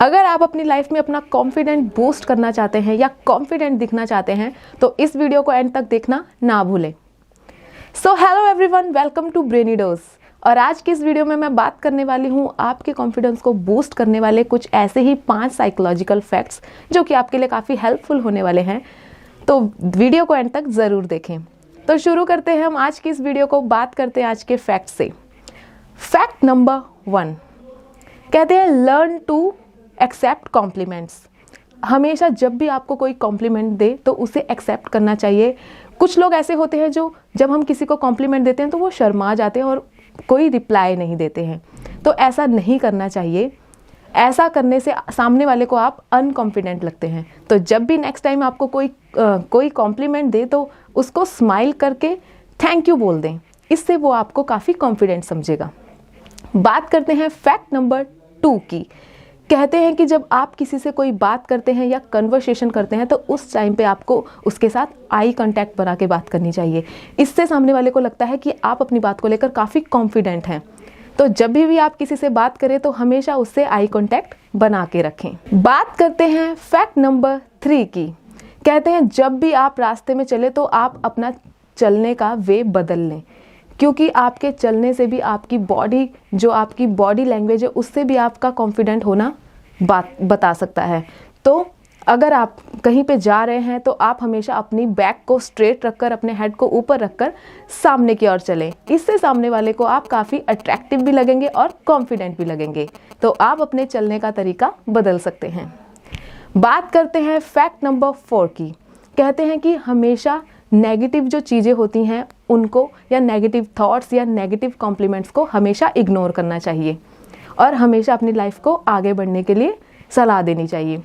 अगर आप अपनी लाइफ में अपना कॉन्फिडेंट बूस्ट करना चाहते हैं या कॉन्फिडेंट दिखना चाहते हैं तो इस वीडियो को एंड तक देखना ना भूलें। So hello everyone welcome to brainy dose और आज की इस वीडियो में मैं बात करने वाली हूँ आपके कॉन्फिडेंस को बूस्ट करने वाले कुछ ऐसे ही पाँच साइकोलॉजिकल फैक्ट्स जो कि आपके लिए काफ़ी हेल्पफुल होने वाले हैं। तो वीडियो को एंड तक ज़रूर देखें। तो शुरू करते हैं हम आज की इस वीडियो को, बात करते हैं आज के फैक्ट से। फैक्ट नंबर वन कहते हैं लर्न टू एक्सेप्ट कॉम्प्लीमेंट्स हमेशा जब भी आपको कोई कॉम्प्लीमेंट दे तो उसे एक्सेप्ट करना चाहिए। कुछ लोग ऐसे होते हैं जो जब हम किसी को कॉम्प्लीमेंट देते हैं तो वो शर्मा जाते हैं और कोई रिप्लाई नहीं देते हैं। तो ऐसा नहीं करना चाहिए। ऐसा करने से सामने वाले को आप अनकॉन्फिडेंट लगते हैं। तो जब भी नेक्स्ट टाइम आपको कोई आ, कोई कॉम्प्लीमेंट दे तो उसको स्माइल करके थैंक यू बोल दें। इससे वो आपको काफ़ी कॉन्फिडेंट समझेगा। बात करते हैं फैक्ट नंबर टू की। कहते हैं कि जब आप किसी से कोई बात करते हैं या कन्वर्सेशन करते हैं तो उस टाइम पे आपको उसके साथ आई कांटेक्ट बना के बात करनी चाहिए। इससे सामने वाले को लगता है कि आप अपनी बात को लेकर काफ़ी कॉन्फिडेंट हैं। तो जब भी भी आप किसी से बात करें तो हमेशा उससे आई कांटेक्ट बना के रखें। बात करते हैं फैक्ट नंबर थ्री की। कहते हैं, जब भी आप रास्ते में चले तो आप अपना चलने का वे बदल लें। क्योंकि आपके चलने से भी आपकी बॉडी जो आपकी बॉडी लैंग्वेज है, उससे भी आपका कॉन्फिडेंट होना बात, बता सकता है। तो अगर आप कहीं पे जा रहे हैं तो आप हमेशा अपनी बैक को स्ट्रेट रखकर, अपने हेड को ऊपर रखकर सामने की ओर चलें। इससे सामने वाले को आप काफ़ी अट्रैक्टिव भी लगेंगे और कॉन्फिडेंट भी लगेंगे। तो आप अपने चलने का तरीका बदल सकते हैं। बात करते हैं फैक्ट नंबर फोर की। कहते हैं कि हमेशा नेगेटिव जो चीज़ें होती हैं, उनको या नेगेटिव थॉट्स या नेगेटिव कॉम्प्लीमेंट्स को हमेशा इग्नोर करना चाहिए और हमेशा अपनी लाइफ को आगे बढ़ने के लिए सलाह देनी चाहिए।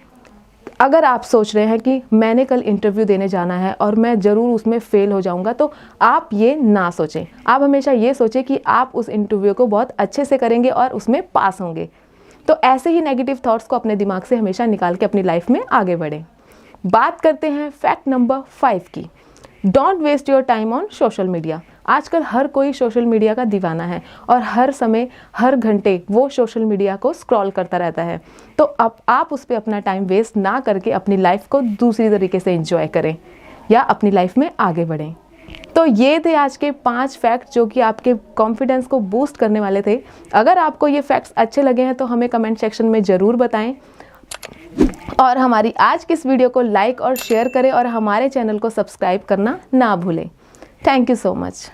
अगर आप सोच रहे हैं कि मैंने कल इंटरव्यू देने जाना है और मैं ज़रूर उसमें फ़ेल हो जाऊँगा तो आप ये ना सोचें। आप हमेशा ये सोचें कि आप उस इंटरव्यू को बहुत अच्छे से करेंगे और उसमें पास होंगे। तो ऐसे ही नेगेटिव थॉट्स को अपने दिमाग से हमेशा निकाल के अपनी लाइफ में आगे बढ़ें। बात करते हैं फैक्ट नंबर फाइव की। Don't waste your time on social media आजकल हर कोई सोशल मीडिया का दीवाना है और हर समय, हर घंटे वो सोशल मीडिया को स्क्रॉल करता रहता है। तो अब आप उस पर अपना टाइम वेस्ट ना करके अपनी लाइफ को दूसरी तरीके से इंजॉय करें या अपनी लाइफ में आगे बढ़ें। तो ये थे आज के पाँच फैक्ट जो कि आपके कॉन्फिडेंस को बूस्ट करने वाले थे। अगर आपको ये फैक्ट्स अच्छे लगे हैं तो हमें कमेंट सेक्शन में ज़रूर बताएँ। और हमारी आज की इस वीडियो को लाइक और शेयर करें और हमारे चैनल को सब्सक्राइब करना ना भूलें। Thank you so much